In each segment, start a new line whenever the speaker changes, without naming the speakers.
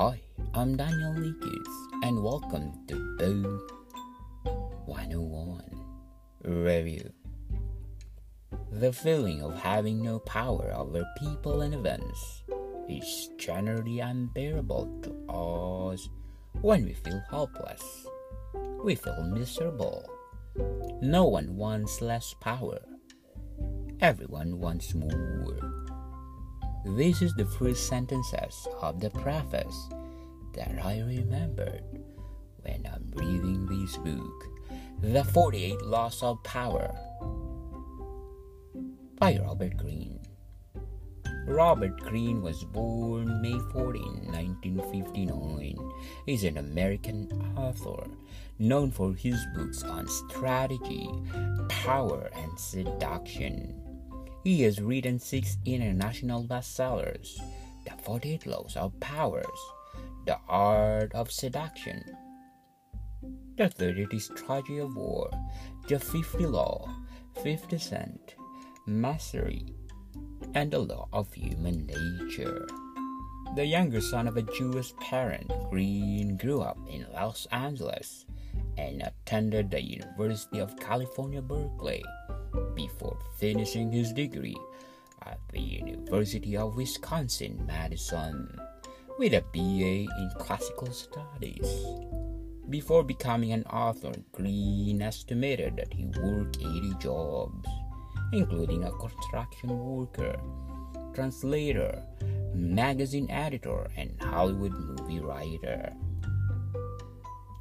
Hi, I'm Daniel Likus, and welcome to Boo 101 Review. The feeling of having no power over people and events is generally unbearable to us when we feel helpless. We feel miserable. No one wants less power. Everyone wants more. This is the first sentences of the preface that I remembered when I'm reading this book, The 48 Laws of Power by Robert Greene. Robert Greene was born May 14, 1959. He's an American author known for his books on strategy, power, and seduction. He has written six international bestsellers The 48 Laws of Powers, The Art of Seduction, The 30 Strategy of War, The 50 Law, 50 Cent, Mastery, and the Law of Human Nature. The younger son of a Jewish parent, Greene grew up in Los Angeles and attended the University of California, Berkeley before finishing his degree at the University of Wisconsin Madison with a BA in Classical Studies. Before becoming an author, Greene estimated that he worked 80 jobs, including a construction worker, translator, magazine editor, and Hollywood movie writer.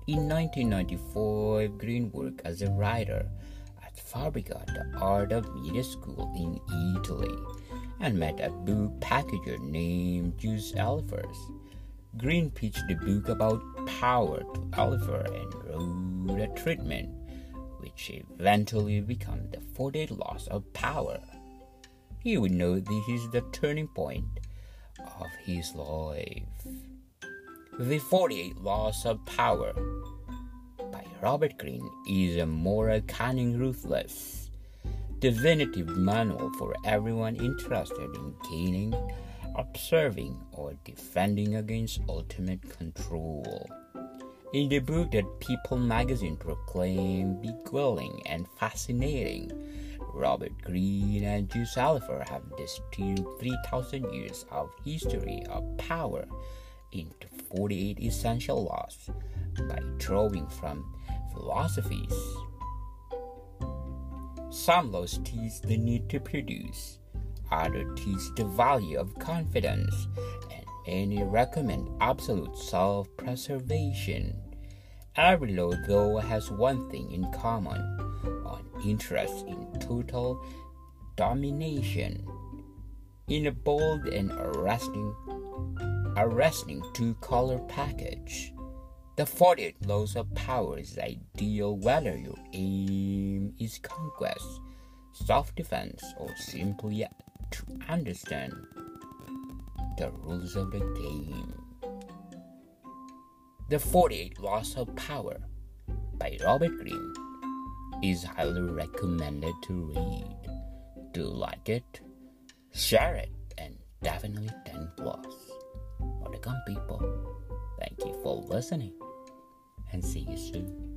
In 1994, Greene worked as a writer at Fabrica, the art of media school in Italy, and met a book packager named Joost Elffers. Greene pitched the book about power to Elffers and wrote a treatment, which eventually became the 48 Laws of Power. He would know this is the turning point of his life. The 48 Laws of Power by Robert Greene is a moral, cunning, ruthless, definitive manual for everyone interested in gaining, observing, or defending against ultimate control. In the book that People magazine proclaimed beguiling and fascinating, Robert Greene and Joost Elffers have distilled 3,000 years of history of power into 48 essential laws by drawing from philosophies. Some laws teach the need to produce, others teach the value of confidence, and many recommend absolute self preservation. Every law, though, has one thing in common an interest in total domination. In a bold and arresting, arresting two color package, the 48 laws of power is ideal whether your aim is conquest, self defense, or simply to understand the rules of the game. The 48 Laws of Power by Robert Greene is highly recommended to read. Do like it? Share it and definitely 10 plus. Welcome people. Thank you for listening and see you soon.